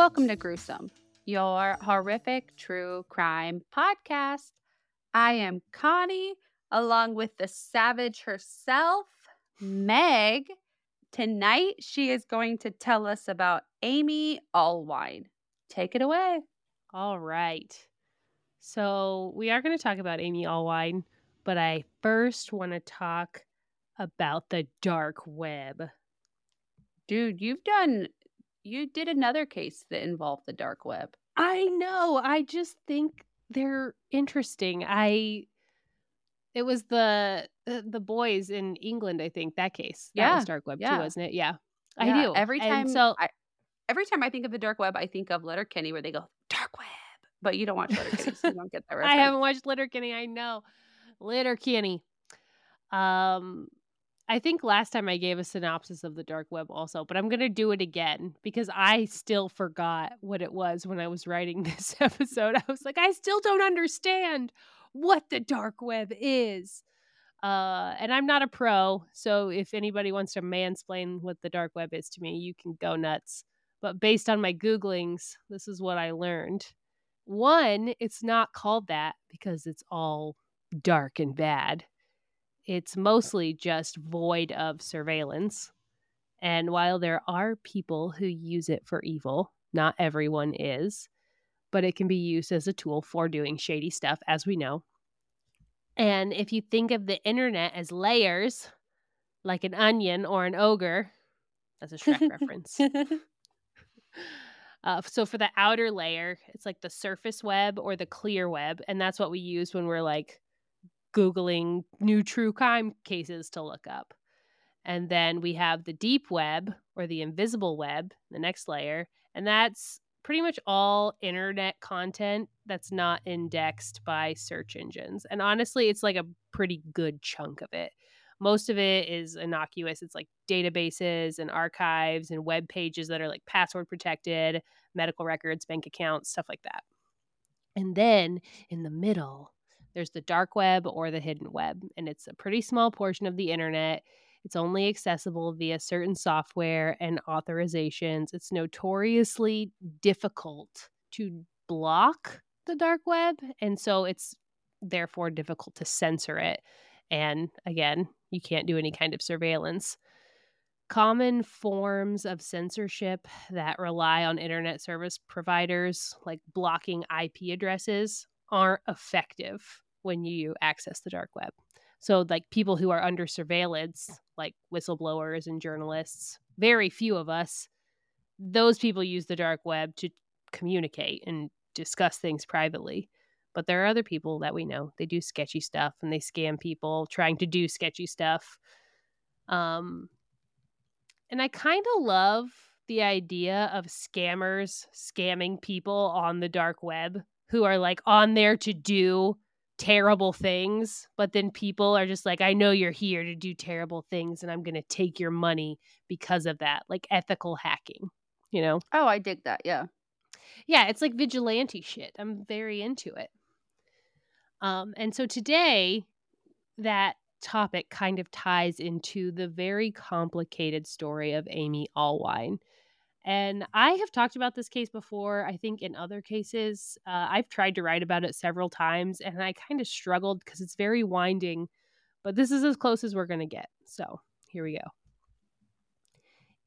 Welcome to Gruesome, your horrific true crime podcast. I am Connie, along with the savage herself, Meg. Tonight, she is going to tell us about Amy Allwine. Take it away. All right. So, we are going to talk about Amy Allwine, but I first want to talk about the dark web. Dude, you've done, you did another case that involved the dark web. I know. I just think they're interesting. I it was the the boys in England, I think, that case. That Yeah, was dark web yeah. too, wasn't it? Yeah. I Yeah, do. Every And time, so I, every time I think of the dark web, I think of Letterkenny, where they go dark web. But you don't watch Letterkenny, so you don't get that reference. I haven't watched Letterkenny, I know. Letterkenny. Um I think last time I gave a synopsis of the dark web also, but I'm going to do it again because I still forgot what it was when I was writing this episode. I was like, I still don't understand what the dark web is. Uh, and I'm not a pro, so if anybody wants to mansplain what the dark web is to me, you can go nuts. But based on my Googlings, this is what I learned. One, it's not called that because it's all dark and bad. It's mostly just void of surveillance. And while there are people who use it for evil, not everyone is, but it can be used as a tool for doing shady stuff, as we know. And if you think of the internet as layers, like an onion or an ogre, that's a Shrek reference. Uh, so for the outer layer, it's like the surface web or the clear web, and that's what we use when we're like googling new true crime cases to look up. And then we have the deep web or the invisible web, the next layer, and that's pretty much all internet content that's not indexed by search engines. And honestly, it's like a pretty good chunk of it. Most of it is innocuous. It's like databases and archives and web pages that are like password protected, medical records, bank accounts, stuff like that. And then in the middle, there's the dark web or the hidden web, and it's a pretty small portion of the internet. It's only accessible via certain software and authorizations. It's notoriously difficult to block the dark web, and so it's therefore difficult to censor it. And again, you can't do any kind of surveillance. Common forms of censorship that rely on internet service providers, like blocking IP addresses, aren't effective when you access the dark web. So, like people who are under surveillance, like whistleblowers and journalists, very few of us, those people use the dark web to communicate and discuss things privately. But there are other people that we know. They do sketchy stuff and they scam people trying to do sketchy stuff. Um, and I kind of love the idea of scammers scamming people on the dark web who are like on there to do terrible things, but then people are just like, I know you're here to do terrible things and I'm going to take your money because of that, like ethical hacking, you know? oh, I dig that. Yeah. yeah, it's like vigilante shit. I'm very into it. Um, and so today, that topic kind of ties into the very complicated story of Amy Allwine. And I have talked about this case before, I think in other cases. Uh, I've tried to write about it several times and I kind of struggled because it's very winding, but this is as close as we're going to get. So here we go.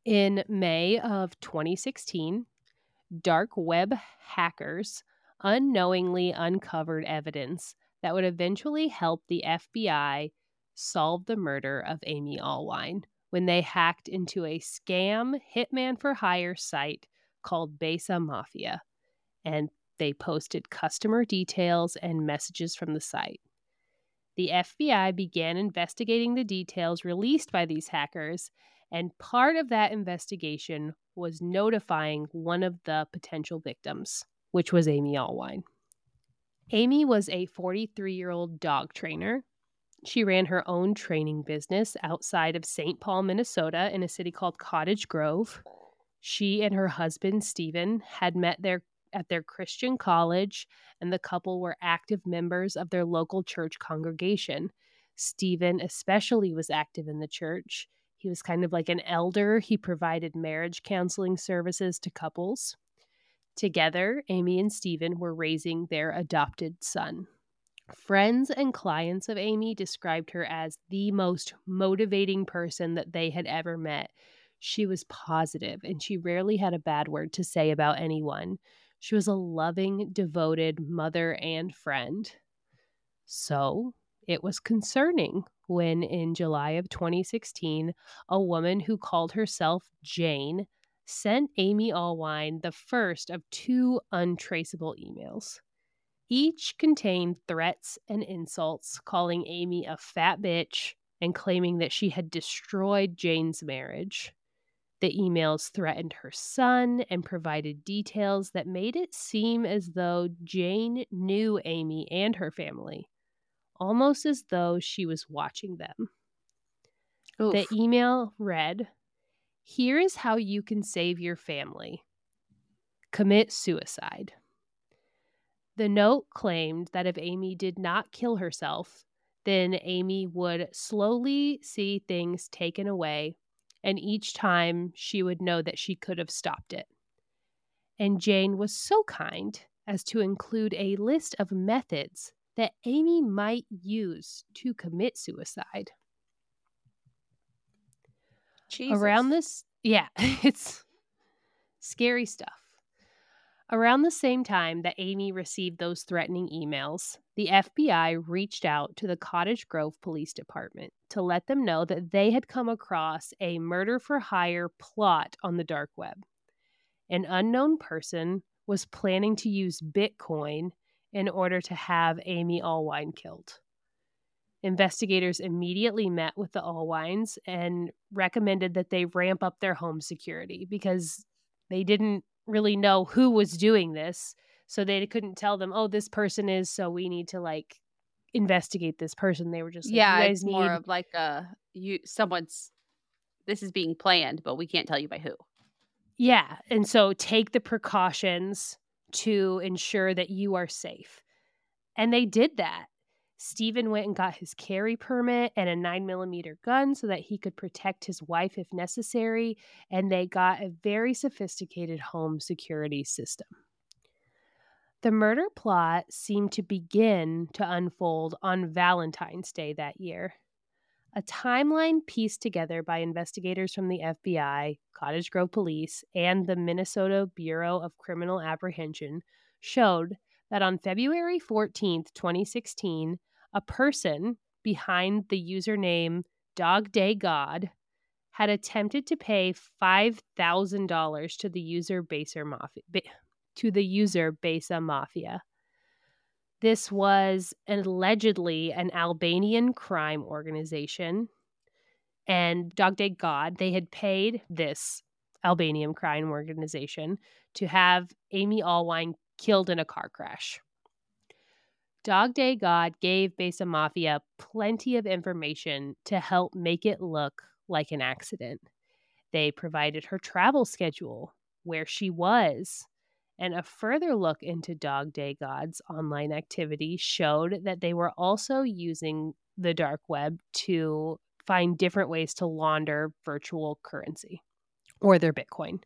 In May of 2016, dark web hackers unknowingly uncovered evidence that would eventually help the FBI solve the murder of Amy Allwine when they hacked into a scam hitman for hire site called Besa Mafia and they posted customer details and messages from the site. The FBI began investigating the details released by these hackers, and part of that investigation was notifying one of the potential victims, which was Amy Allwine. Amy was a 43 year old dog trainer. She ran her own training business outside of St. Paul, Minnesota, in a city called Cottage Grove. She and her husband, Stephen, had met there at their Christian college, and the couple were active members of their local church congregation. Stephen, especially, was active in the church. He was kind of like an elder. He provided marriage counseling services to couples. Together, Amy and Stephen were raising their adopted son. Friends and clients of Amy described her as the most motivating person that they had ever met. She was positive and she rarely had a bad word to say about anyone. She was a loving, devoted mother and friend. So it was concerning when, in July of 2016, a woman who called herself Jane sent Amy Allwine the first of two untraceable emails. Each contained threats and insults, calling Amy a fat bitch and claiming that she had destroyed Jane's marriage. The emails threatened her son and provided details that made it seem as though Jane knew Amy and her family, almost as though she was watching them. Oof. The email read Here is how you can save your family commit suicide. The note claimed that if Amy did not kill herself, then Amy would slowly see things taken away and each time she would know that she could have stopped it. And Jane was so kind as to include a list of methods that Amy might use to commit suicide. Jesus. Around this, yeah, it's scary stuff. Around the same time that Amy received those threatening emails, the FBI reached out to the Cottage Grove Police Department to let them know that they had come across a murder for hire plot on the dark web. An unknown person was planning to use Bitcoin in order to have Amy Allwine killed. Investigators immediately met with the Allwines and recommended that they ramp up their home security because they didn't really know who was doing this. So they couldn't tell them, oh, this person is, so we need to like investigate this person. They were just like, yeah, it's need... more of like a you someone's this is being planned, but we can't tell you by who. Yeah. And so take the precautions to ensure that you are safe. And they did that. Stephen went and got his carry permit and a nine millimeter gun so that he could protect his wife if necessary. And they got a very sophisticated home security system. The murder plot seemed to begin to unfold on Valentine's Day that year. A timeline pieced together by investigators from the FBI, Cottage Grove Police, and the Minnesota Bureau of Criminal Apprehension showed that on February 14th, 2016, a person behind the username Dog Day God had attempted to pay $5,000 to the user Baser Mafia to the user Besa Mafia. This was allegedly an Albanian crime organization. And Dog Day God, they had paid this Albanian crime organization to have Amy Allwine killed in a car crash. Dog Day God gave Besa Mafia plenty of information to help make it look like an accident. They provided her travel schedule, where she was, and a further look into Dog Day God's online activity showed that they were also using the dark web to find different ways to launder virtual currency or their Bitcoin.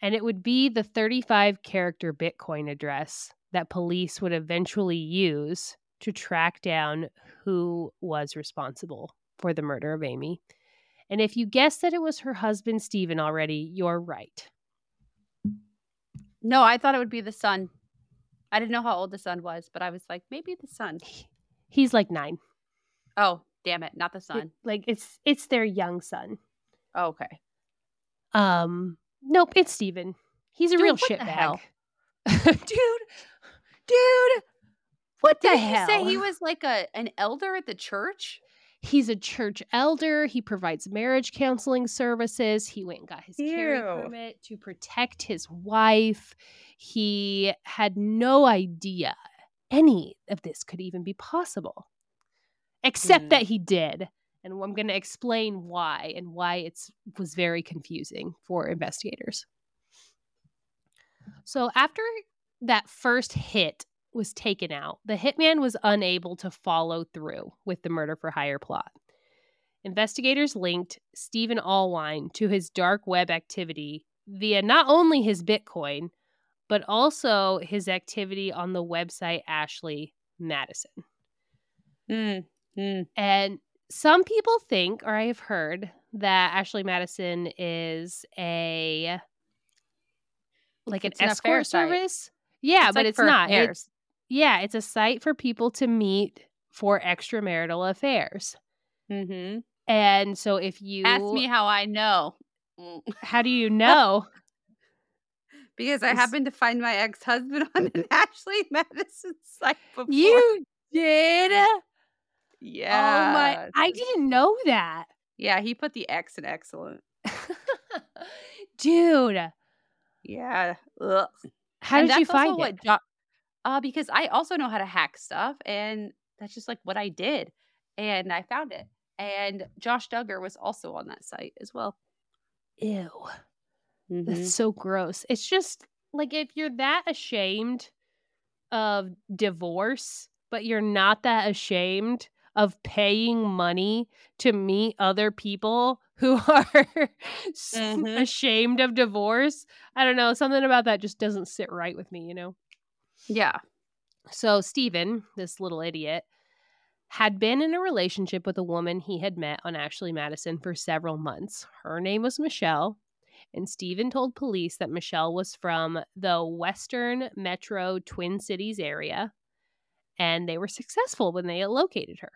And it would be the 35 character Bitcoin address that police would eventually use to track down who was responsible for the murder of Amy. And if you guessed that it was her husband, Stephen, already, you're right. No, I thought it would be the son. I didn't know how old the son was, but I was like, maybe the son. He's like nine. Oh, damn it, not the son. It, like it's it's their young son. Oh, okay. Um, nope, it's Stephen. He's a Dude, real shitbag. Dude, dude. What the Did hell? say he was like a an elder at the church? He's a church elder. He provides marriage counseling services. He went and got his Ew. carry permit to protect his wife. He had no idea any of this could even be possible, except mm. that he did. And I'm going to explain why and why it was very confusing for investigators. So after that first hit was taken out, the hitman was unable to follow through with the murder for hire plot. Investigators linked Stephen Allwine to his dark web activity via not only his Bitcoin, but also his activity on the website Ashley Madison. Mm, mm. And some people think, or I have heard, that Ashley Madison is a like an escort service. Yeah, It's but like it's not. It's yeah, it's a site for people to meet for extramarital affairs. Mm-hmm. And so if you Ask me how I know. Mm. how do you know? Because I happened to find my ex husband on an Ashley Madison site before. you did? yeah. Oh my I didn't know that. Yeah, he put the X in excellent. Dude, Yeah. Ugh. How And did you find what it? Jo- uh, because I also know how to hack stuff, and that's just like what I did, and I found it. And Josh Duggar was also on that site as well. Ew. Mhm. That's so gross. It's just like if you're that ashamed of divorce, but you're not that ashamed of paying money to meet other people who are Mhm. ashamed of divorce. I don't know. Something about that just doesn't sit right with me, you know? Yeah. So, Stephen, this little idiot, had been in a relationship with a woman he had met on Ashley Madison for several months. Her name was Michelle, and Stephen told police that Michelle was from the Western Metro Twin Cities area, and they were successful when they located her.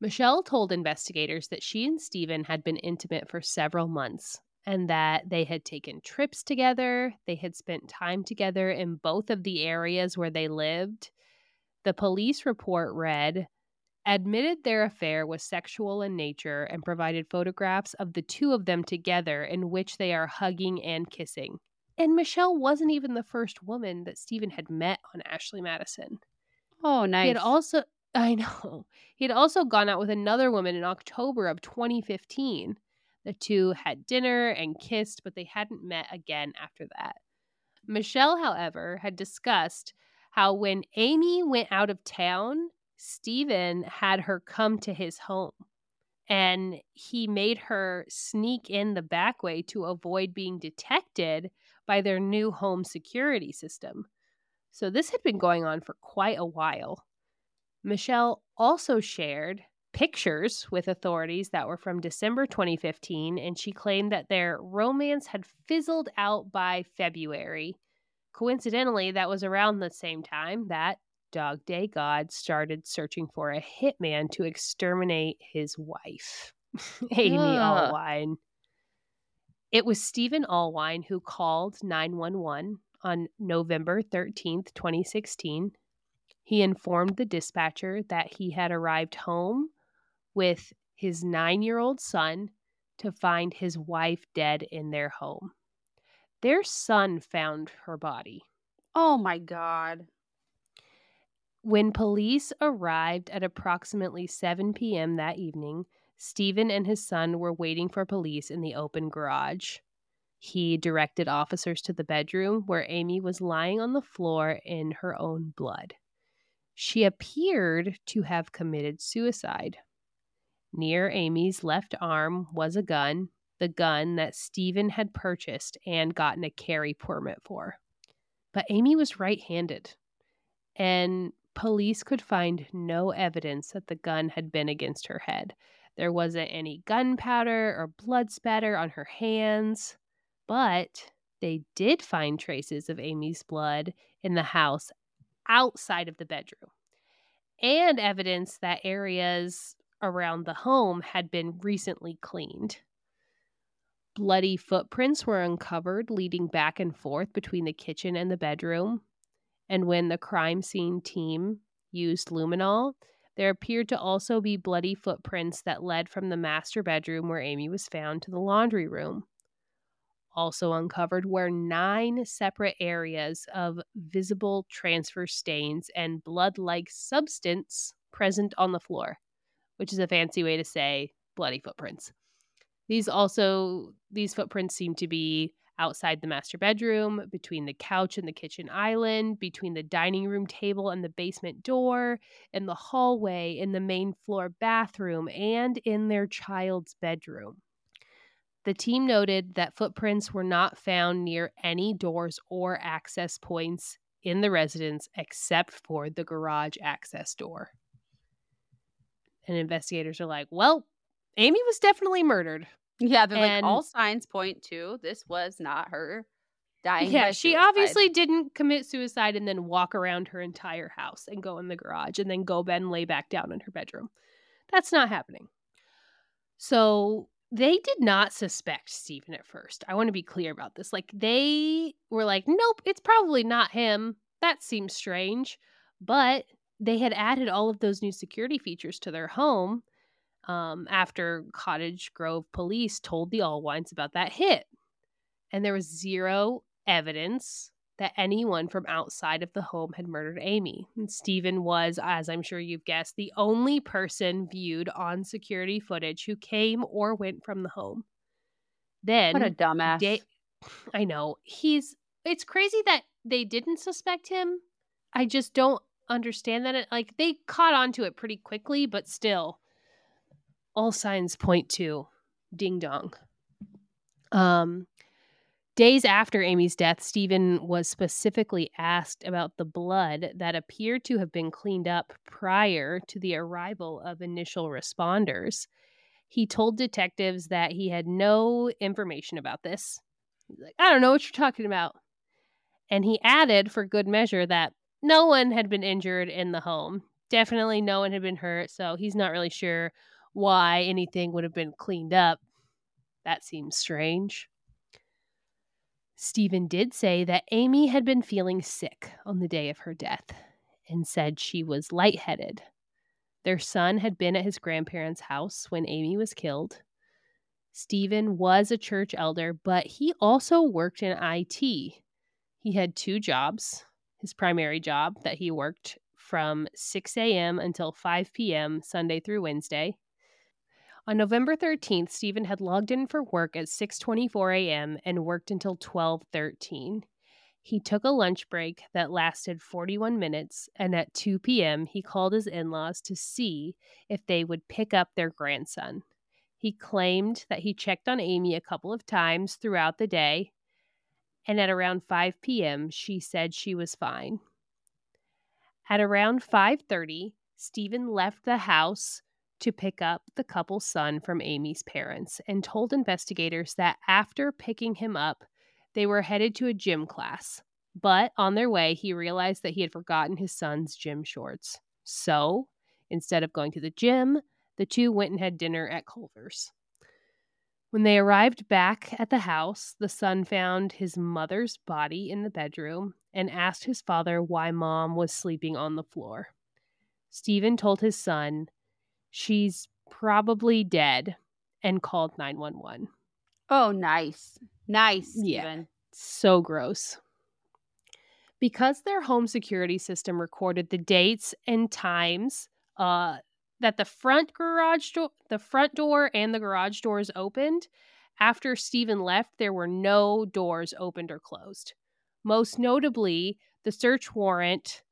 Michelle told investigators that she and Stephen had been intimate for several months and that they had taken trips together. They had spent time together in both of the areas where they lived. The police report read admitted their affair was sexual in nature and provided photographs of the two of them together in which they are hugging and kissing. And Michelle wasn't even the first woman that Stephen had met on Ashley Madison. Oh, nice. He had also, I know, he had also gone out with another woman in October of 2015. The two had dinner and kissed, but they hadn't met again after that. Michelle, however, had discussed how when Amy went out of town, Stephen had her come to his home. And he made her sneak in the back way to avoid being detected by their new home security system. So this had been going on for quite a while. Michelle also shared pictures with authorities that were from December 2015, and she claimed that their romance had fizzled out by February. Coincidentally, that was around the same time that Dog Day God started searching for a hitman to exterminate his wife, Amy Ugh. Allwine. It was Stephen Allwine who called 911 on November 13th, 2016. He informed the dispatcher that he had arrived home with his nine year old son to find his wife dead in their home. Their son found her body. oh my god. When police arrived at approximately 7 p.m. that evening, Stephen and his son were waiting for police in the open garage. He directed officers to the bedroom where Amy was lying on the floor in her own blood. She appeared to have committed suicide. Near Amy's left arm was a gun, the gun that Stephen had purchased and gotten a carry permit for. But Amy was right handed, and police could find no evidence that the gun had been against her head. There wasn't any gunpowder or blood spatter on her hands, but they did find traces of Amy's blood in the house outside of the bedroom and evidence that areas around the home had been recently cleaned. Bloody footprints were uncovered leading back and forth between the kitchen and the bedroom. And when the crime scene team used luminol, there appeared to also be bloody footprints that led from the master bedroom where Amy was found to the laundry room. Also uncovered were nine separate areas of visible transfer stains and blood like substance present on the floor, which is a fancy way to say bloody footprints. These also these footprints seem to be outside the master bedroom, between the couch and the kitchen island, between the dining room table and the basement door, in the hallway, in the main floor bathroom, and in their child's bedroom. The team noted that footprints were not found near any doors or access points in the residence except for the garage access door. And investigators are like, well, Amy was definitely murdered. Yeah, they're And- like all signs point to this was not her dying. Yeah, she obviously didn't commit suicide and then walk around her entire house and go in the garage and then go bed and lay back down in her bedroom. That's not happening. So they did not suspect Stephen at first. I want to be clear about this. Like they were like, nope, it's probably not him. That seems strange. But they had added all of those new security features to their home um, after Cottage Grove police told the Allwines about that hit. And there was zero evidence that anyone from outside of the home had murdered Amy. And Stephen was, as I'm sure you've guessed, the only person viewed on security footage who came or went from the home. Then What a dumbass. Da- I know. He's it's crazy that they didn't suspect him. I just don't understand that it like they caught on to it pretty quickly, but still all signs point to ding dong. Um days after Amy's death, Stephen was specifically asked about the blood that appeared to have been cleaned up prior to the arrival of initial responders. He told detectives that he had no information about this. He's like, I don't know what you're talking about. And he added, for good measure, that no one had been injured in the home. Definitely no one had been hurt, so he's not really sure why anything would have been cleaned up. That seems strange. Stephen did say that Amy had been feeling sick on the day of her death and said she was lightheaded. Their son had been at his grandparents' house when Amy was killed. Stephen was a church elder, but he also worked in IT. He had two jobs. His primary job that he worked from 6 a.m. until 5 p.m. Sunday through Wednesday. On November 13th, Stephen had logged in for work at 6:24 a.m. and worked until 12:13. He took a lunch break that lasted 41 minutes, and at 2 p.m., he called his in-laws to see if they would pick up their grandson. He claimed that he checked on Amy a couple of times throughout the day, and at around 5 p.m., she said she was fine. At around 5:30, Stephen left the house to pick up the couple's son from Amy's parents and told investigators that after picking him up, they were headed to a gym class. But on their way, he realized that he had forgotten his son's gym shorts. So, instead of going to the gym, the two went and had dinner at Culver's. When they arrived back at the house, the son found his mother's body in the bedroom and asked his father why mom was sleeping on the floor. Stephen told his son, She's probably dead, and called 911. Oh, nice. Nice, Yeah. Stephen. So gross. Because their home security system recorded the dates and times uh, that the front garage door, the front door and the garage doors opened, after Stephen left, there were no doors opened or closed. Most notably, the search warrant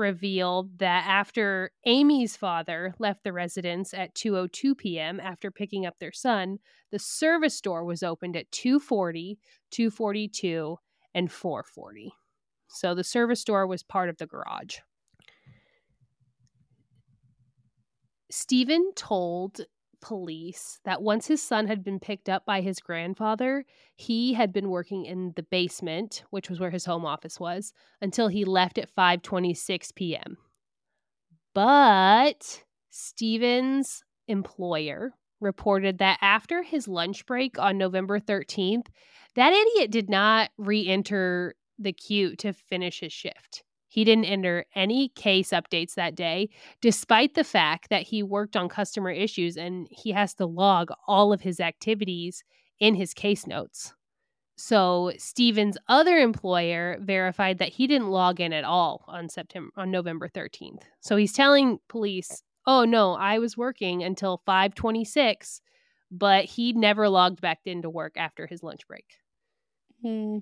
revealed that after Amy's father left the residence at 2:02 p.m. after picking up their son, the service door was opened at 2:40, 2:42, and 4:40. So the service door was part of the garage. Stephen told police that once his son had been picked up by his grandfather, he had been working in the basement, which was where his home office was, until he left at 5:26 p.m. But Stephens' employer reported that after his lunch break on November 13th, that idiot did not re-enter the queue to finish his shift. He didn't enter any case updates that day, despite the fact that he worked on customer issues and he has to log all of his activities in his case notes. So Stephen's other employer verified that he didn't log in at all on September on November 13th. So he's telling police, "Oh no, I was working until 5:26, but he never logged back into work after his lunch break." Hmm.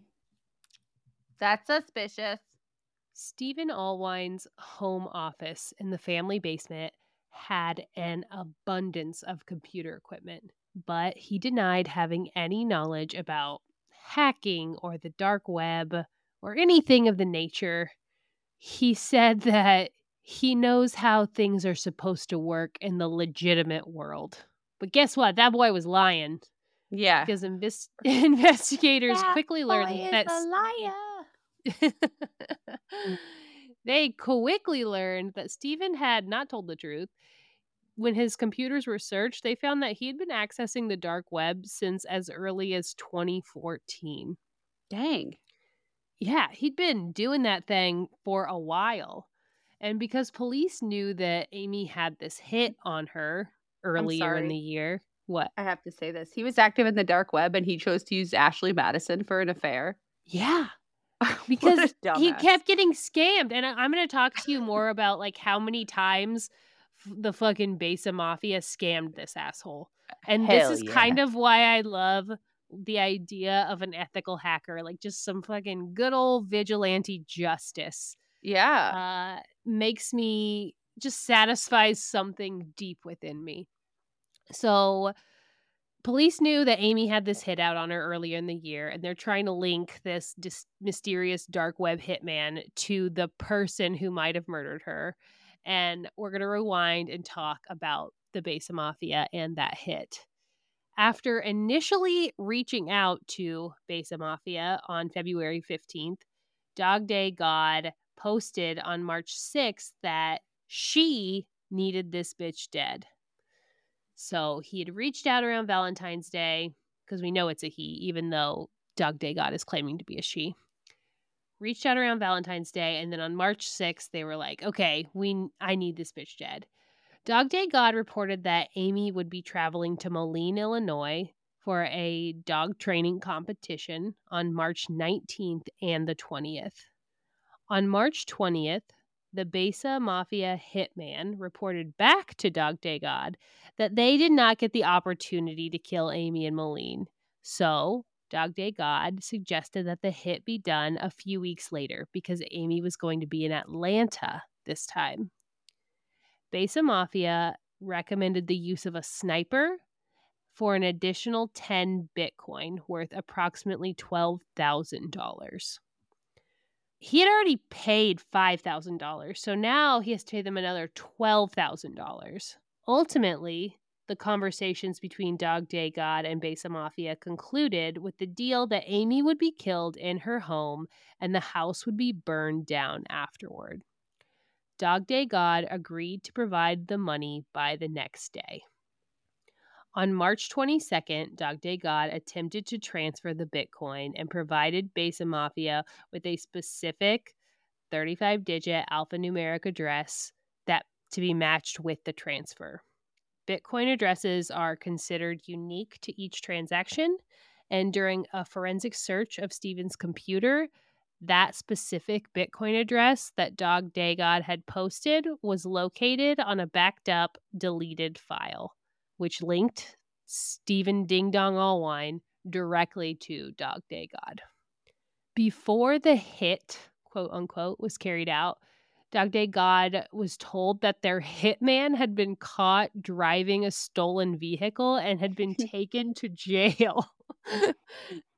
That's suspicious. Stephen Allwine's home office in the family basement had an abundance of computer equipment. but he denied having any knowledge about hacking or the dark web or anything of the nature. He said that he knows how things are supposed to work in the legitimate world. But guess what? That boy was lying. Yeah. Because inves- investigators That quickly learned boy that a liar. they quickly learned that Stephen had not told the truth. When his computers were searched, they found that he had been accessing the dark web since as early as 2014. Dang. Yeah, he'd been doing that thing for a while. And because police knew that Amy had this hit on her earlier in the year, what? I have to say this. He was active in the dark web and he chose to use Ashley Madison for an affair. Yeah, because he kept getting scammed and I- i'm going to talk to you more about like how many times f- the fucking besa mafia scammed this asshole and Hell this is yeah. kind of why i love the idea of an ethical hacker like just some fucking good old vigilante justice Yeah. uh makes me just satisfies something deep within me so police knew that Amy had this hit out on her earlier in the year, and they're trying to link this dis- mysterious dark web hitman to the person who might have murdered her. And we're going to rewind and talk about the Besa Mafia and that hit. After initially reaching out to Besa Mafia on February 15th, Dog Day God posted on March 6th that she needed this bitch dead. So he had reached out around Valentine's Day because we know it's a he, even though Dog Day God is claiming to be a she. Reached out around Valentine's Day, and then on March 6th, they were like, "Okay, we I need this bitch dead." Dog Day God reported that Amy would be traveling to Moline, Illinois, for a dog training competition on March 19th and the 20th. On March 20th, the Besa Mafia hitman reported back to Dog Day God that they did not get the opportunity to kill Amy and Moline. So, Dog Day God suggested that the hit be done a few weeks later because Amy was going to be in Atlanta this time. Besa Mafia recommended the use of a sniper for an additional 10 Bitcoin worth approximately $12,000. He had already paid $5,000, so now he has to pay them another $12,000. Ultimately, the conversations between Dog Day God and Besa Mafia concluded with the deal that Amy would be killed in her home and the house would be burned down afterward. Dog Day God agreed to provide the money by the next day. On March 22nd, Dog Day God attempted to transfer the Bitcoin and provided Besa Mafia with a specific 35 digit alphanumeric address that to be matched with the transfer. Bitcoin addresses are considered unique to each transaction, and during a forensic search of Stephen's computer, that specific Bitcoin address that Dog Day God had posted was located on a backed up, deleted file, which linked Stephen Ding Dong Allwine directly to Dog Day God. Before the hit, quote unquote, was carried out, Dog Day God was told that their hitman had been caught driving a stolen vehicle and had been taken to jail.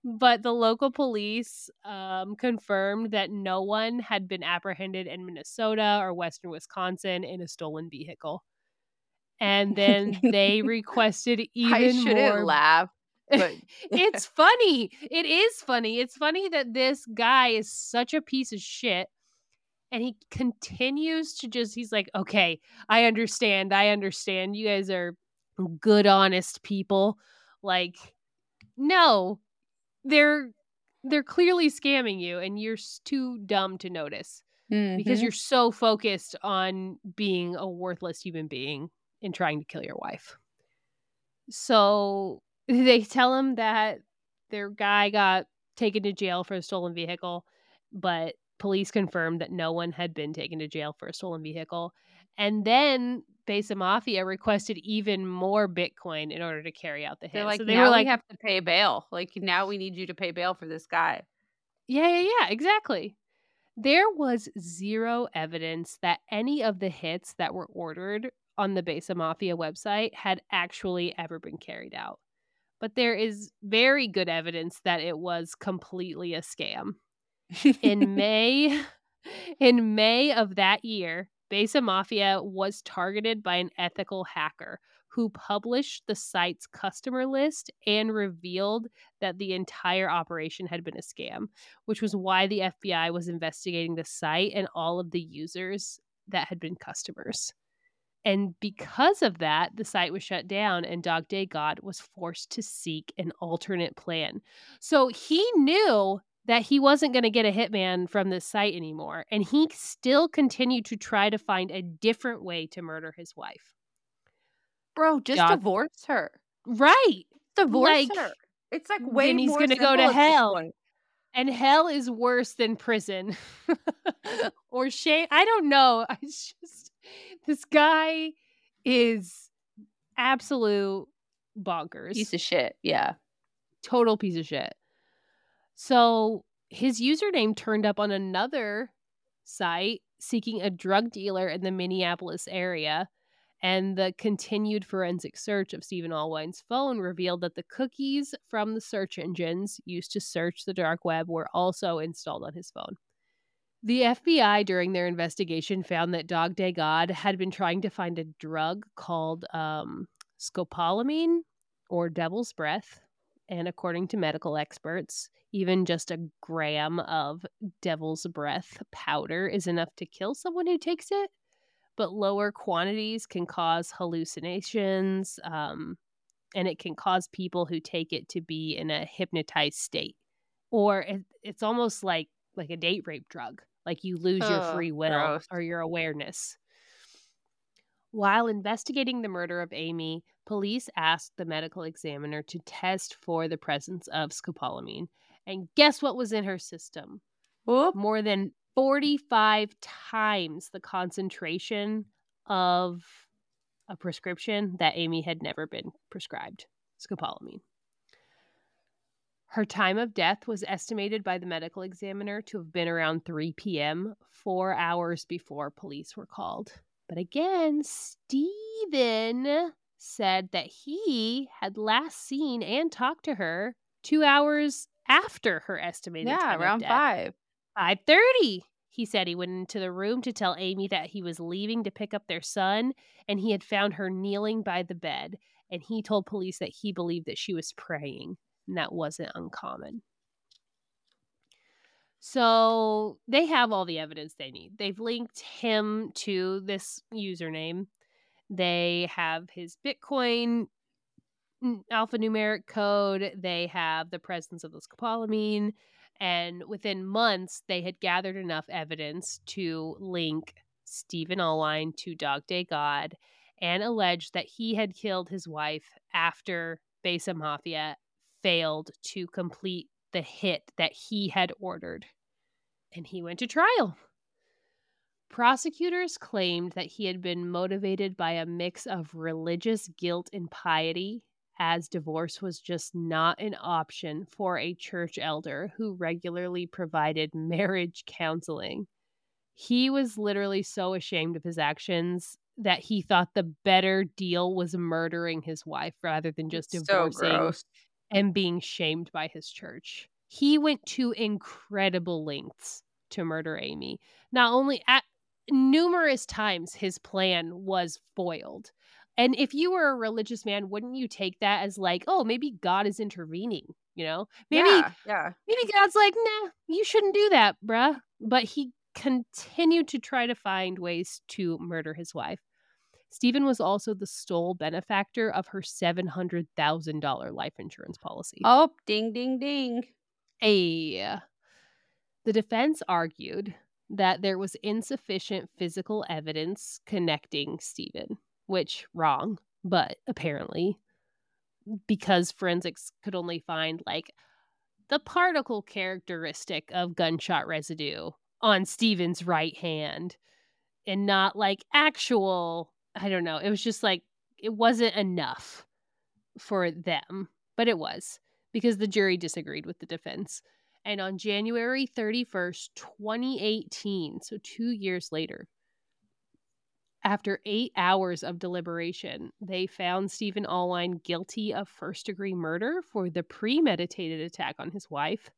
but the local police um, confirmed that no one had been apprehended in Minnesota or Western Wisconsin in a stolen vehicle. And then they requested even I shouldn't more laugh, but it's funny. It is funny. It's funny that this guy is such a piece of shit. And he continues to just, he's like, okay, I understand. I understand. You guys are good, honest people. Like, no, they're they're clearly scamming you and you're too dumb to notice because Mhm. you're so focused on being a worthless human being and trying to kill your wife. So they tell him that their guy got taken to jail for a stolen vehicle, but police confirmed that no one had been taken to jail for a stolen vehicle. And then Besa Mafia requested even more Bitcoin in order to carry out the hit. they're like, so they now were like, we have to pay bail. Like now we need you to pay bail for this guy. Yeah, yeah, yeah, exactly. There was zero evidence that any of the hits that were ordered on the Besa Mafia website had actually ever been carried out. but there is very good evidence that it was completely a scam. In May in May of that year, Besa Mafia was targeted by an ethical hacker who published the site's customer list and revealed that the entire operation had been a scam, which was why the FBI was investigating the site and all of the users that had been customers. And because of that, the site was shut down and Dog Day God was forced to seek an alternate plan. So he knew that he wasn't going to get a hitman from this site anymore. And he still continued to try to find a different way to murder his wife. Bro, just Dog- divorce her. Right. Divorce Like, her. It's like way then he's gonna go to hell. And hell is worse than prison or shame. I don't know. It's just, this guy is absolute bonkers. Piece of shit. Yeah. total piece of shit. So his username turned up on another site seeking a drug dealer in the Minneapolis area. And the continued forensic search of Stephen Allwine's phone revealed that the cookies from the search engines used to search the dark web were also installed on his phone. The FBI, during their investigation, found that Dog Day God had been trying to find a drug called um, scopolamine or devil's breath. And according to medical experts, even just a gram of devil's breath powder is enough to kill someone who takes it. But lower quantities can cause hallucinations, um, and it can cause people who take it to be in a hypnotized state. Or it, it's almost like like a date rape drug. Like you lose your free will gross. or your awareness. While investigating the murder of Amy, police asked the medical examiner to test for the presence of scopolamine. And guess what was in her system? Whoop. More than 45 times the concentration of a prescription that Amy had never been prescribed scopolamine. Her time of death was estimated by the medical examiner to have been around 3 p.m., four hours before police were called. But again, Stephen said that he had last seen and talked to her two hours after her estimated Yeah, time of around five. 5:30. He said he went into the room to tell Amy that he was leaving to pick up their son and he had found her kneeling by the bed and he told police that he believed that she was praying and that wasn't uncommon. So, they have all the evidence they need. They've linked him to this username. They have his Bitcoin alphanumeric code. They have the presence of the scopolamine. And within months, they had gathered enough evidence to link Stephen Allwine to Dog Day God and allege that he had killed his wife after Besa Mafia failed to complete the hit that he had ordered. And he went to trial. Prosecutors claimed that he had been motivated by a mix of religious guilt and piety, as divorce was just not an option for a church elder who regularly provided marriage counseling. He was literally so ashamed of his actions that he thought the better deal was murdering his wife rather than just divorcing gross. And being shamed by his church. He went to incredible lengths to murder Amy. Not only at numerous times his plan was foiled. And if you were a religious man, wouldn't you take that as like, oh, maybe God is intervening, you know? Maybe yeah, yeah. maybe God's like, nah, you shouldn't do that, bruh. But he continued to try to find ways to murder his wife. Stephen was also the sole benefactor of her $700,000 life insurance policy. Oh, ding, ding, ding. A. The defense argued that there was insufficient physical evidence connecting Stephen, which wrong, but apparently because forensics could only find like the particle characteristic of gunshot residue on Stephen's right hand and not like actual I don't know. It was just like it wasn't enough for them, but it was because the jury disagreed with the defense. And on January 31st, 2018, so 2 years later, After eight hours of deliberation, they found Stephen Allwine guilty of first degree murder for the premeditated attack on his wife.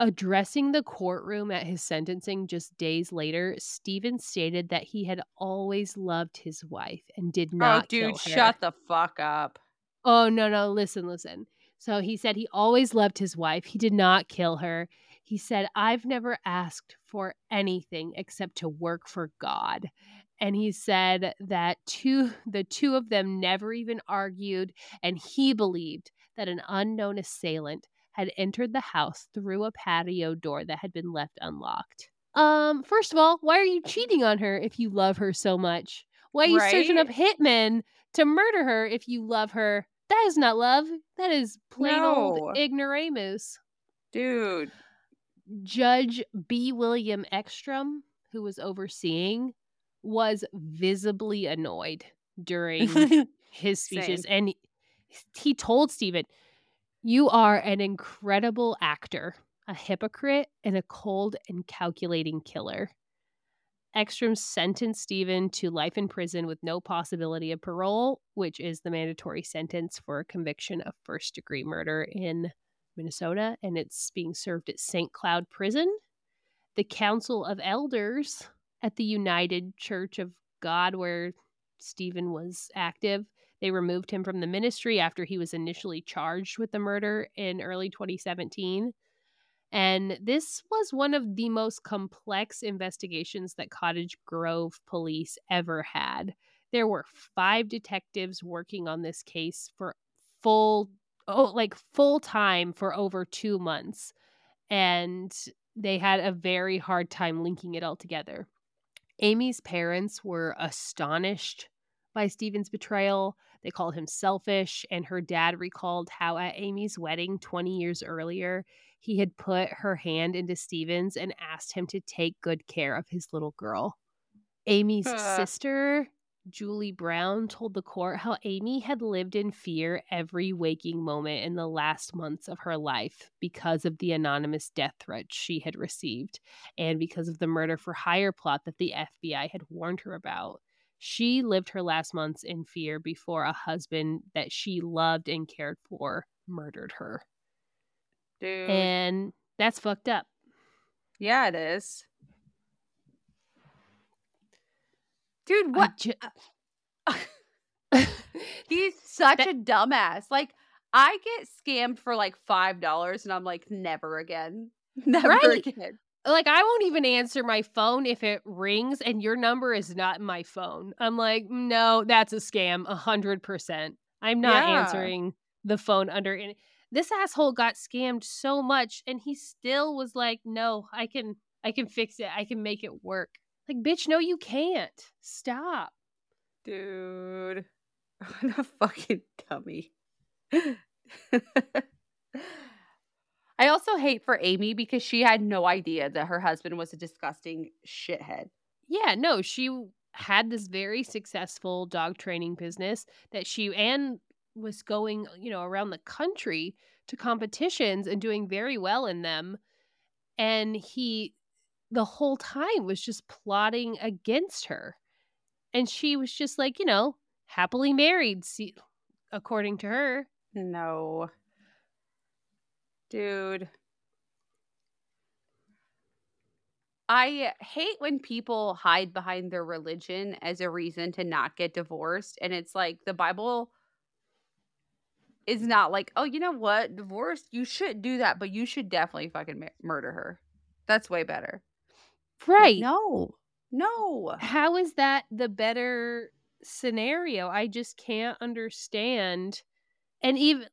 Addressing the courtroom at his sentencing just days later, Stephen stated that he had always loved his wife and did oh, not. Oh, dude, shut the fuck up. Oh, no, no, listen, listen. So he said he always loved his wife. He did not kill her. He said, I've never asked for anything except to work for God. And he said that two the two of them never even argued, and he believed that an unknown assailant had entered the house through a patio door that had been left unlocked. Um, first of all, why are you cheating on her if you love her so much? Why are you searching up hitmen to murder her if you love her? That is not love. That is plain No. old ignoramus. Dude. Judge B. William Ekstrom, who was overseeing, was visibly annoyed during his speeches. And he, he told Stephen, You are an incredible actor, a hypocrite, and a cold and calculating killer. Ekstrom sentenced Stephen to life in prison with no possibility of parole, which is the mandatory sentence for a conviction of first degree murder in Minnesota, and it's being served at St. Cloud Prison. The Council of Elders at the United Church of God, where Stephen was active, they removed him from the ministry after he was initially charged with the murder in early 2017. And this was one of the most complex investigations that Cottage Grove police ever had. There were five detectives working on this case for full oh like full time for over 2 months and they had a very hard time linking it all together. Amy's parents were astonished by Stephen's betrayal. They called him selfish, and her dad recalled how at Amy's wedding 20 years earlier, he had put her hand into Stephen's and asked him to take good care of his little girl. Amy's sister, Julie Brown, told the court how Amy had lived in fear every waking moment in the last months of her life because of the anonymous death threats she had received and because of the murder for hire plot that the FBI had warned her about. She lived her last months in fear before a husband that she loved and cared for murdered her. Dude. And that's fucked up. yeah, it is. Dude, what? ju- He's such That- a dumbass. Like, I get scammed for like $5 and I'm like, never again. Never Right. again. Like I won't even answer my phone if it rings and your number is not in my phone. I'm like, no, that's a scam, a hundred percent. I'm not Yeah. answering the phone under any. This asshole got scammed so much, and he still was like, no, I can, I can fix it. I can make it work. Like, bitch, no, you can't. Stop. Dude. What a fucking dummy. I also hate for Amy because she had no idea that her husband was a disgusting shithead. Yeah, no, she had this very successful dog training business that she and was going, uh, you know, around the country to competitions and doing very well in them. And he the whole time was just plotting against her. And she was just like, you know, happily married, see, according to her. No. Dude. I hate when people hide behind their religion as a reason to not get divorced. And it's like the Bible is not like, oh, you know what? Divorce, you should do that, but you should definitely fucking mur- murder her. That's way better. Right. no. No. how is that the better scenario? I just can't understand. And even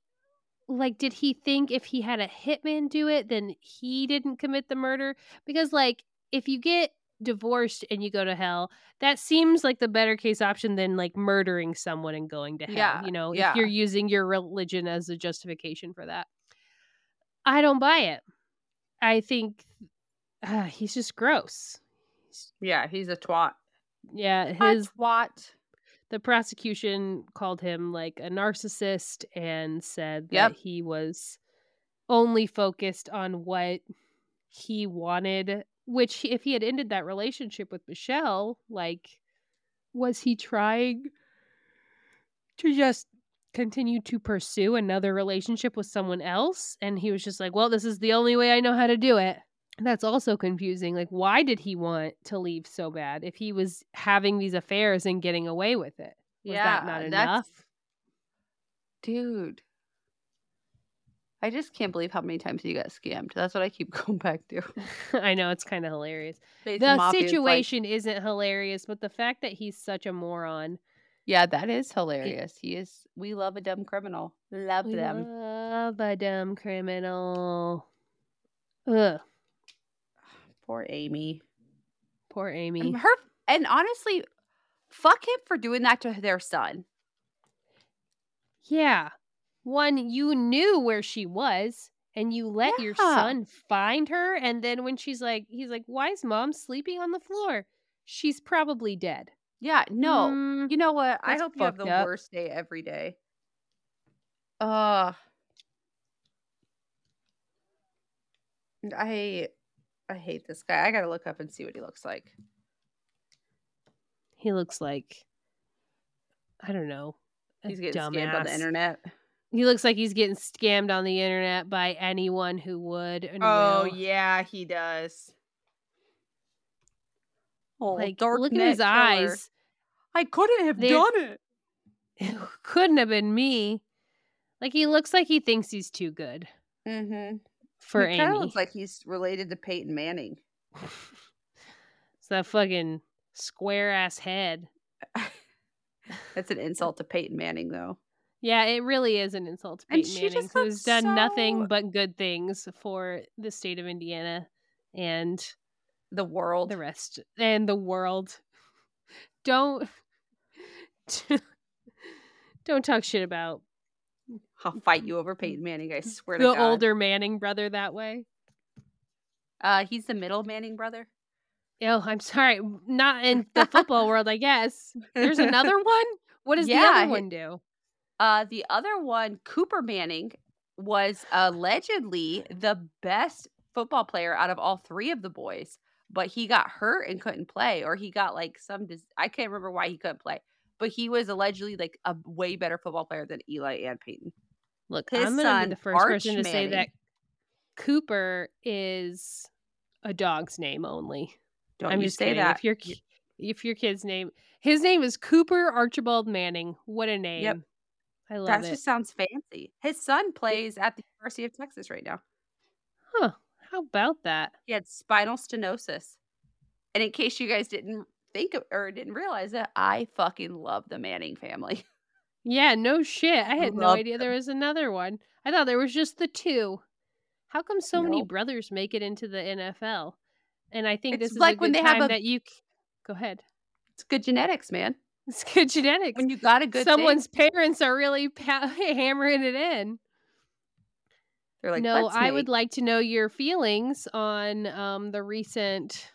like did he think if he had a hitman do it then he didn't commit the murder? Because like if you get divorced and you go to hell, that seems like the better case option than like murdering someone and going to hell, Yeah, you know, yeah. if you're using your religion as a justification for that. I don't buy it. I think uh, he's just gross. Yeah, he's a twat. Yeah, A his twat. The prosecution called him like a narcissist and said that Yep. he was only focused on what he wanted which if he had ended that relationship with Michelle like was he trying to just continue to pursue another relationship with someone else? And he was just like, well, this is the only way I know how to do it. That's also confusing. Like, why did he want to leave so bad if he was having these affairs and getting away with it? Was yeah, that not uh, enough? Dude. I just can't believe how many times you got scammed. That's what I keep going back to. I know it's kind of hilarious. The Mafia is like- situation isn't hilarious, but the fact that he's such a moron. yeah, that is hilarious. He is. We love a dumb criminal. Love We them. love a dumb criminal. Ugh, Poor Amy. poor And Amy. her and honestly, fuck him for doing that to their son. Yeah. One, you knew where she was and you let your son find her. And then when she's like, he's like, why is mom sleeping on the floor? She's probably dead. Yeah, no. Mm, You know what? I hope you have the up. worst day every day. Uh I I hate this guy. I gotta look up and see what he looks like. he looks like, I don't know. He's getting scammed on the internet. He looks like he's getting scammed on the internet by anyone who would. Oh will. yeah, he does. Oh, Like, dark look at his eyes. I couldn't have They're- done it. It couldn't have been me. Like he looks like he thinks he's too good Mm-hmm. For he Amy. looks like he's related to Peyton Manning. it's that fucking square ass head. That's an insult to Peyton Manning, though. Yeah, it really is an insult to Peyton Manning, who's done nothing but good things for the state of Indiana and The world. the rest and the world. Don't don't talk shit about I'll fight you over Peyton Manning. I swear to God. the older Manning brother that way. Uh, he's the middle Manning brother. Oh, I'm sorry. Not in the football world, I guess. There's another one? What does the Yeah, other he- one do? Uh, the other one, Cooper Manning, was allegedly the best football player out of all three of the boys, but he got hurt and couldn't play, or he got like some. Dis- I can't remember why he couldn't play, but he was allegedly like a way better football player than Eli and Peyton. Look, his I'm gonna be the first Arch person to say that Cooper is a dog's name only. Don't I'm you just say kidding. that? If your if your kid's name, his name is Cooper Archibald Manning. What a name! I love that it. just sounds fancy. His son plays at the University of Texas right now. Huh? How about that? He had spinal stenosis. And in case you guys didn't think of, or didn't realize it, I fucking love the Manning family. Yeah, no shit. I had no Love idea there was another one. I thought there was just the two. How come so many Nope. brothers make it into the NFL? And I think It's this is like when good they have time a- that you. c- Go ahead. It's good genetics, man. It's good genetics. When you got a good Someone's thing, parents are really pa- hammering it in. they're like, no, "Let's I would make-" like to know your feelings on um the recent,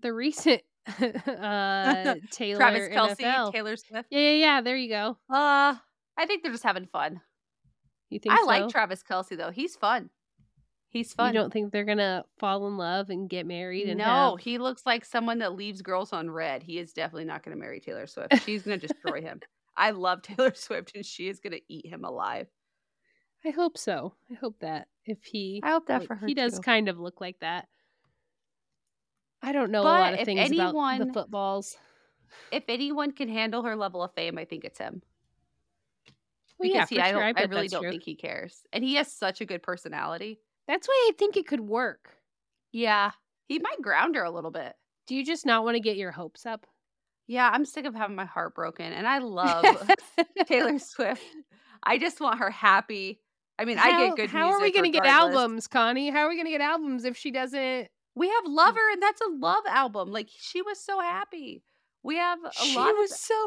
the recent uh Taylor Travis Kelce, NFL. Taylor Swift. Yeah, yeah, yeah. There you go. Uh, I think they're just having fun. You think I like? Travis Kelce though. He's fun. He's fun. You don't think they're gonna fall in love and get married and no, have he looks like someone that leaves girls on red. He is definitely not going to marry Taylor Swift. She's going to destroy him. I love Taylor Swift, and she is going to eat him alive. I hope so. I hope that if he I hope that like, for her. he does kind of look like that. I don't know a lot of things about the footballs. If anyone can handle her level of fame, I think it's him. Well, Because yeah, he, for I, I, I, really don't true. think he cares, and he has such a good personality. That's why I think it could work. Yeah, he might ground her a little bit. Do you just not want to get your hopes up? Yeah, I'm sick of having my heart broken, and I love Taylor Swift. I just want her happy. I mean, I get good. How are we going to get albums, Connie? How are we going to get albums if she doesn't? We have mm. Lover, and that's a love album. Like she was so happy. We have a she lot. She was of, so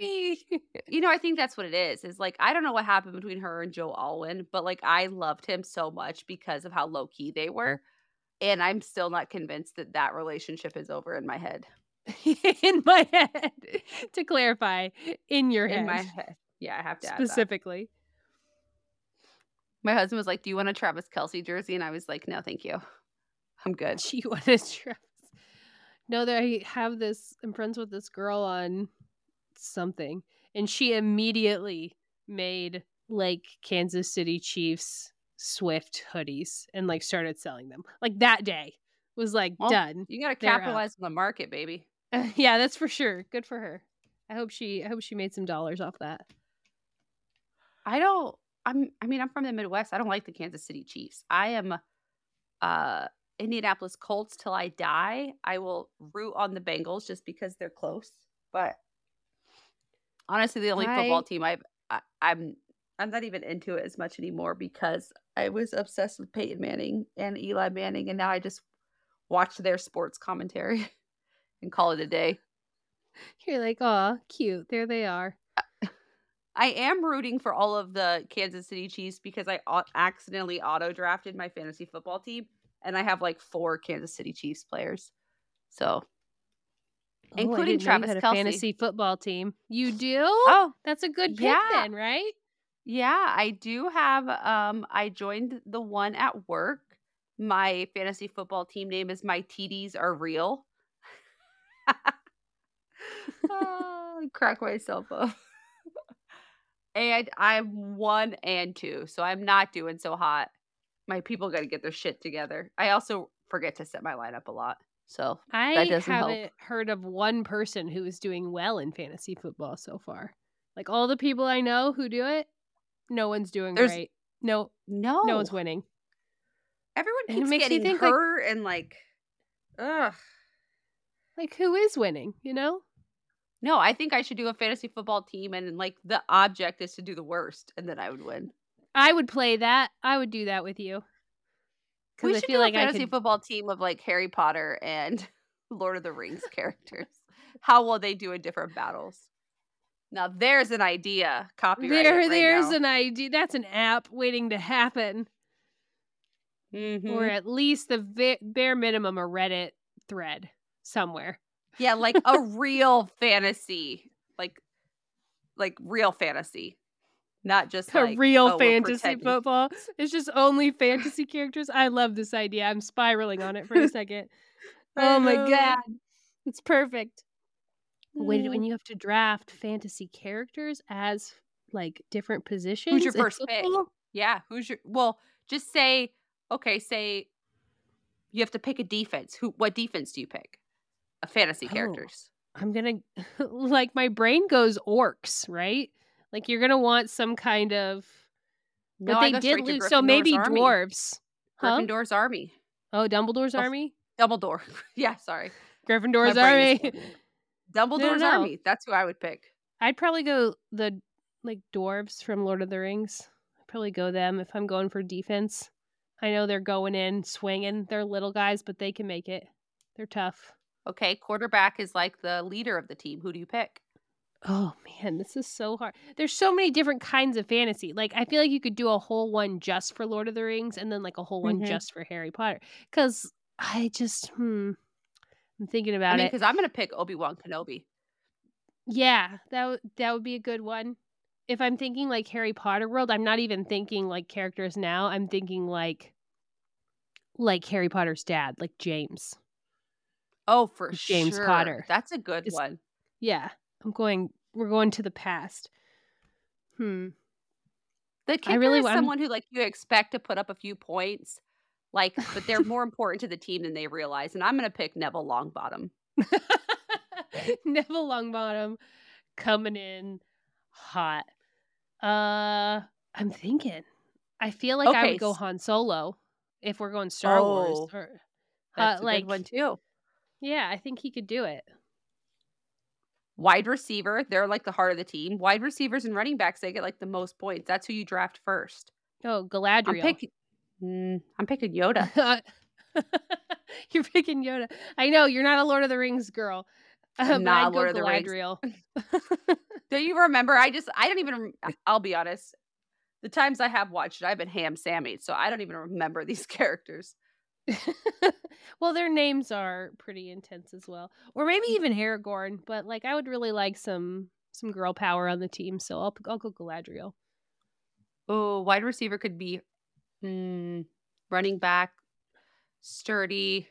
happy. you know, I think that's what it is. Is like I don't know what happened between her and Joe Alwyn, but like I loved him so much because of how low key they were, and I'm still not convinced that that relationship is over in my head. in my head. to clarify, in your head. In my head, yeah, I have to add that. specifically. My husband was like, "Do you want a Travis Kelce jersey?" And I was like, "No, thank you. I'm good." She wanted Travis. No, they have this. I'm friends with this girl on something, and she immediately made like Kansas City Chiefs Swift hoodies and like started selling them. Like that day was like well, done. You got to capitalize on the market, baby. Uh, yeah, that's for sure. Good for her. I hope she I hope she made some dollars off that. I don't I'm I mean I'm from the Midwest. I don't like the Kansas City Chiefs. I am uh Indianapolis Colts till I die. I will root on the Bengals just because they're close. But honestly, the only I... football team I've I, I'm I'm not even into it as much anymore because I was obsessed with Peyton Manning and Eli Manning, and now I just watch their sports commentary and call it a day. You're like, oh, cute. There they are. I am rooting for all of the Kansas City Chiefs because I accidentally auto drafted my fantasy football team, and I have like four Kansas City Chiefs players. So, oh, including Travis Kelce. fantasy football team. You do? Oh, that's a good pick yeah. then, right? Yeah, I do have. Um, I joined the one at work. My fantasy football team name is My TDs Are Real. oh, crack myself up. and I'm one and two, so I'm not doing so hot. My people got to get their shit together. I also forget to set my lineup a lot. So I haven't help. heard of one person who is doing well in fantasy football so far. Like all the people I know who do it, no one's doing There's, great. No, no, no one's winning. Everyone keeps and it makes getting think hurt like, and like, ugh. Like who is winning? You know? No, I think I should do a fantasy football team, and like the object is to do the worst, and then I would win. I would play that. I would do that with you. We should I feel do like a fantasy could... football team of like Harry Potter and Lord of the Rings characters. How will they do in different battles? Now there's an idea. Copyright. There, right there's now. an idea. That's an app waiting to happen. Mm-hmm. Or at least the vi- bare minimum a Reddit thread somewhere. Yeah, like a real fantasy, like like real fantasy, not just a like, real oh, fantasy football. It's just only fantasy characters. I love this idea. I'm spiraling on it for a second. oh my god, it's perfect when when mm. you have to draft fantasy characters as like different positions. Who's your first pick? Yeah, who's your well, just say okay, say you have to pick a defense. Who what defense do you pick? A fantasy oh, characters. I'm going to like my brain goes orcs, right? Like you're going to want some kind of but they did lose so maybe army. dwarves. Huh? Gryffindor's army. Oh, Dumbledore's oh, army? Dumbledore. yeah, sorry. Gryffindor's army. Dumbledore's no, no. army. That's who I would pick. I'd probably go the like dwarves from Lord of the Rings. I'd probably go them if I'm going for defense. I know they're going in swinging. They're little guys, but they can make it. They're tough. Okay, quarterback is like the leader of the team. Who do you pick? Oh man, this is so hard. There's so many different kinds of fantasy. Like I feel like you could do a whole one just for Lord of the Rings and then like a whole one mm-hmm. just for Harry Potter. Cuz I just hmm I'm thinking about I mean, it because I'm gonna pick Obi Wan Kenobi. Yeah, that w- that would be a good one. If I'm thinking like Harry Potter world, I'm not even thinking like characters now. I'm thinking like like Harry Potter's dad, like James. Oh, for James sure. Potter. That's a good one. Yeah, I'm going. We're going to the past. Hmm. The kicker I really is someone who like you expect to put up a few points, like, but they're more important to the team than they realize. And I'm going to pick Neville Longbottom. Neville Longbottom coming in hot. Uh, I'm thinking. I feel like okay. I would go Han Solo if we're going Star oh, Wars. Or, that's uh, a like, good one too. Yeah, I think he could do it. Wide receiver, they're like the heart of the team. Wide receivers and running backs, they get like the most points. That's who you draft first. Oh, Galadriel. I'm, pick- Mm, I'm picking Yoda. you're picking Yoda. I know you're not a Lord of the Rings girl. Uh, not Lord of the Galadriel. Rings. Do you remember? I just I don't even. I'll be honest. The times I have watched it, I've been ham Sammy, so I don't even remember these characters. well, their names are pretty intense as well, or maybe even Aragorn. But like, I would really like some some girl power on the team, so I'll I'll go Galadriel. Oh, wide receiver could be Mm, running back, sturdy.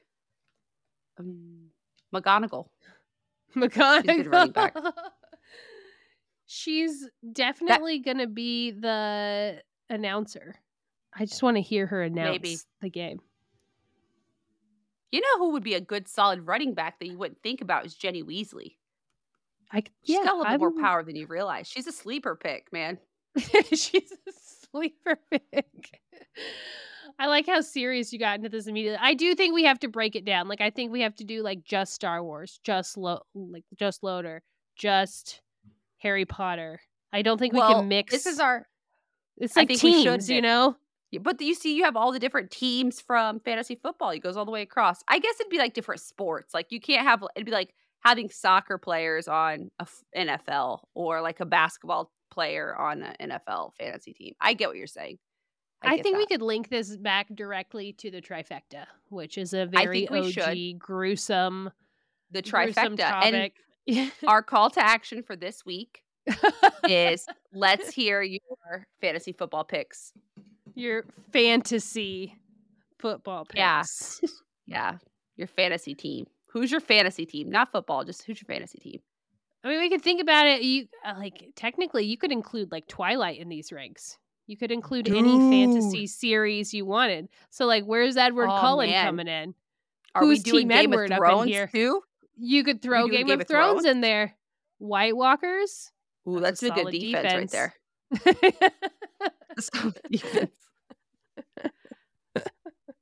Um, McGonagall. McGonagall. running back. She's definitely going to be the announcer. I just want to hear her announce Maybe. the game. You know who would be a good solid running back that you wouldn't think about is Ginny Weasley. I She's yeah, got a little bit more power than you realize. She's a sleeper pick, man. She's a sleeper pick. I like how serious you got into this immediately. I do think we have to break it down. Like I think we have to do like just Star Wars, just lo- like just Loader, just Harry Potter. I don't think we can mix. This is our It's like teams, you know. But you see, you have all the different teams from fantasy football. It goes all the way across. I guess it'd be like different sports. Like you can't have it'd be like having soccer players on a NFL or like a basketball player on an NFL fantasy team. I get what you're saying. I, get think we could link this back directly to the trifecta, which is a very OG, should. gruesome, the gruesome trifecta and our call to action for this week is let's hear your fantasy football picks. Your fantasy football Yeah. picks. Yeah, your fantasy team. Who's your fantasy team? Not football, just who's your fantasy team? I mean, we could think about it. You uh, like technically, you could include like Twilight in these ranks. You could include any fantasy series you wanted. So, like, where's Edward Oh, Cullen man. coming in? Are we Who's doing Team Game Edward of up in here? too? You could throw doing Game, Game of of Thrones Thrones? in there. White Walkers. Ooh, That's that's, a a, good solid defense, right there.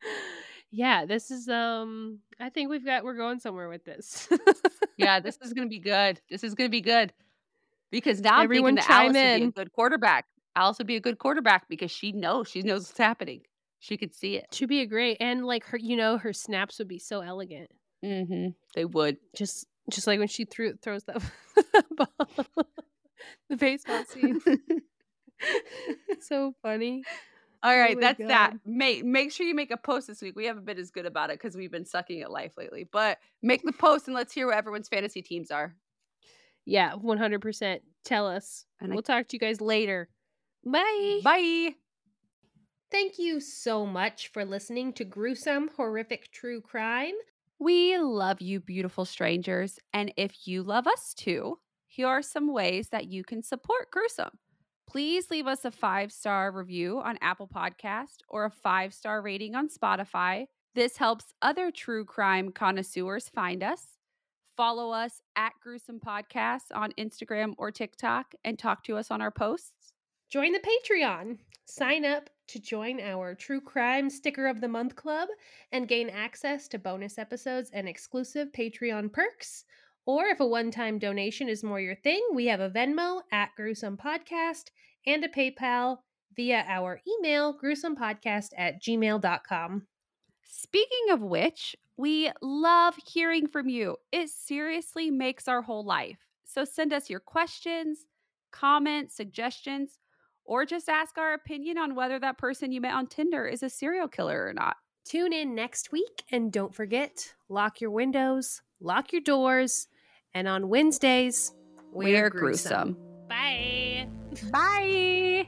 defense. Solid defense. yeah, this is um. I think we've got we're going somewhere with this. yeah, this is gonna be good. This is gonna be good because now Everyone I'm thinking that Alice would be in. a good quarterback. Alice would be a good quarterback because she knows she knows what's happening. She could see it. Should be a great and like her, you know, her snaps would be so elegant. Mm-hmm. They would. Just just like when she threw throws that ball, the baseball scene. so funny. All right, my that's that. God. Make make sure you make a post this week. We haven't been as good about it because we've been sucking at life lately. But make the post and let's hear what everyone's fantasy teams are. Yeah, one hundred percent. Tell us. And we'll talk to you guys later. Bye. Bye. Thank you so much for listening to Gruesome Horrific True Crime. We love you, beautiful strangers. And if you love us too, here are some ways that you can support Gruesome. Please leave us a five star review on Apple Podcast or a five star rating on Spotify. This helps other true crime connoisseurs find us. Follow us at Gruesome Podcast on Instagram or TikTok and talk to us on our posts. Join the Patreon. Sign up to join our True Crime Sticker of the Month Club and gain access to bonus episodes and exclusive Patreon perks. Or if a one time donation is more your thing, we have a Venmo at Gruesome Podcast and a PayPal via our email, gruesomepodcast at gmail.com. Speaking of which, we love hearing from you. It seriously makes our whole life. So send us your questions, comments, suggestions, or just ask our opinion on whether that person you met on Tinder is a serial killer or not. Tune in next week and don't forget lock your windows, lock your doors, and on Wednesdays, We're gruesome. Bye. Bye.